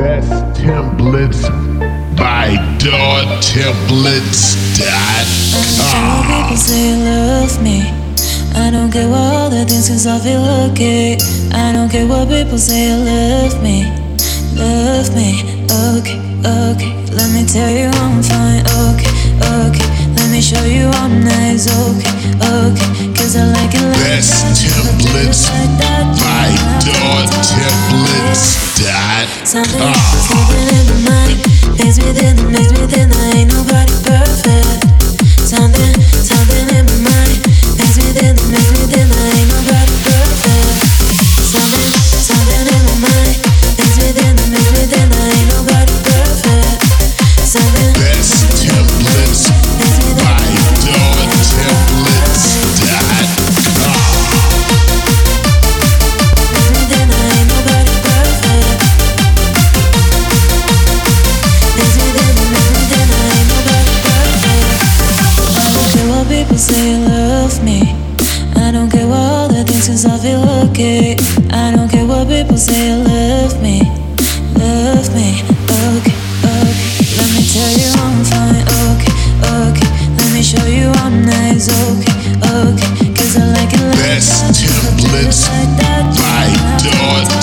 Best templates by DawTemplates.com. People say you love me. I don't care what all the things cause I feel okay. I don't care what people say you love me. Love me. Okay, okay. Let me tell you I'm fine. Okay, okay. Let me show you I'm nice. Okay, okay. Cause I like it like Best that. templates Like that. Something, since I feel okay. I don't care what people say, love me, love me, okay, okay. Let me tell you I'm fine, okay, okay. Let me show you I'm nice, okay, okay. Cause I like it like Best that. templates like that. by Dot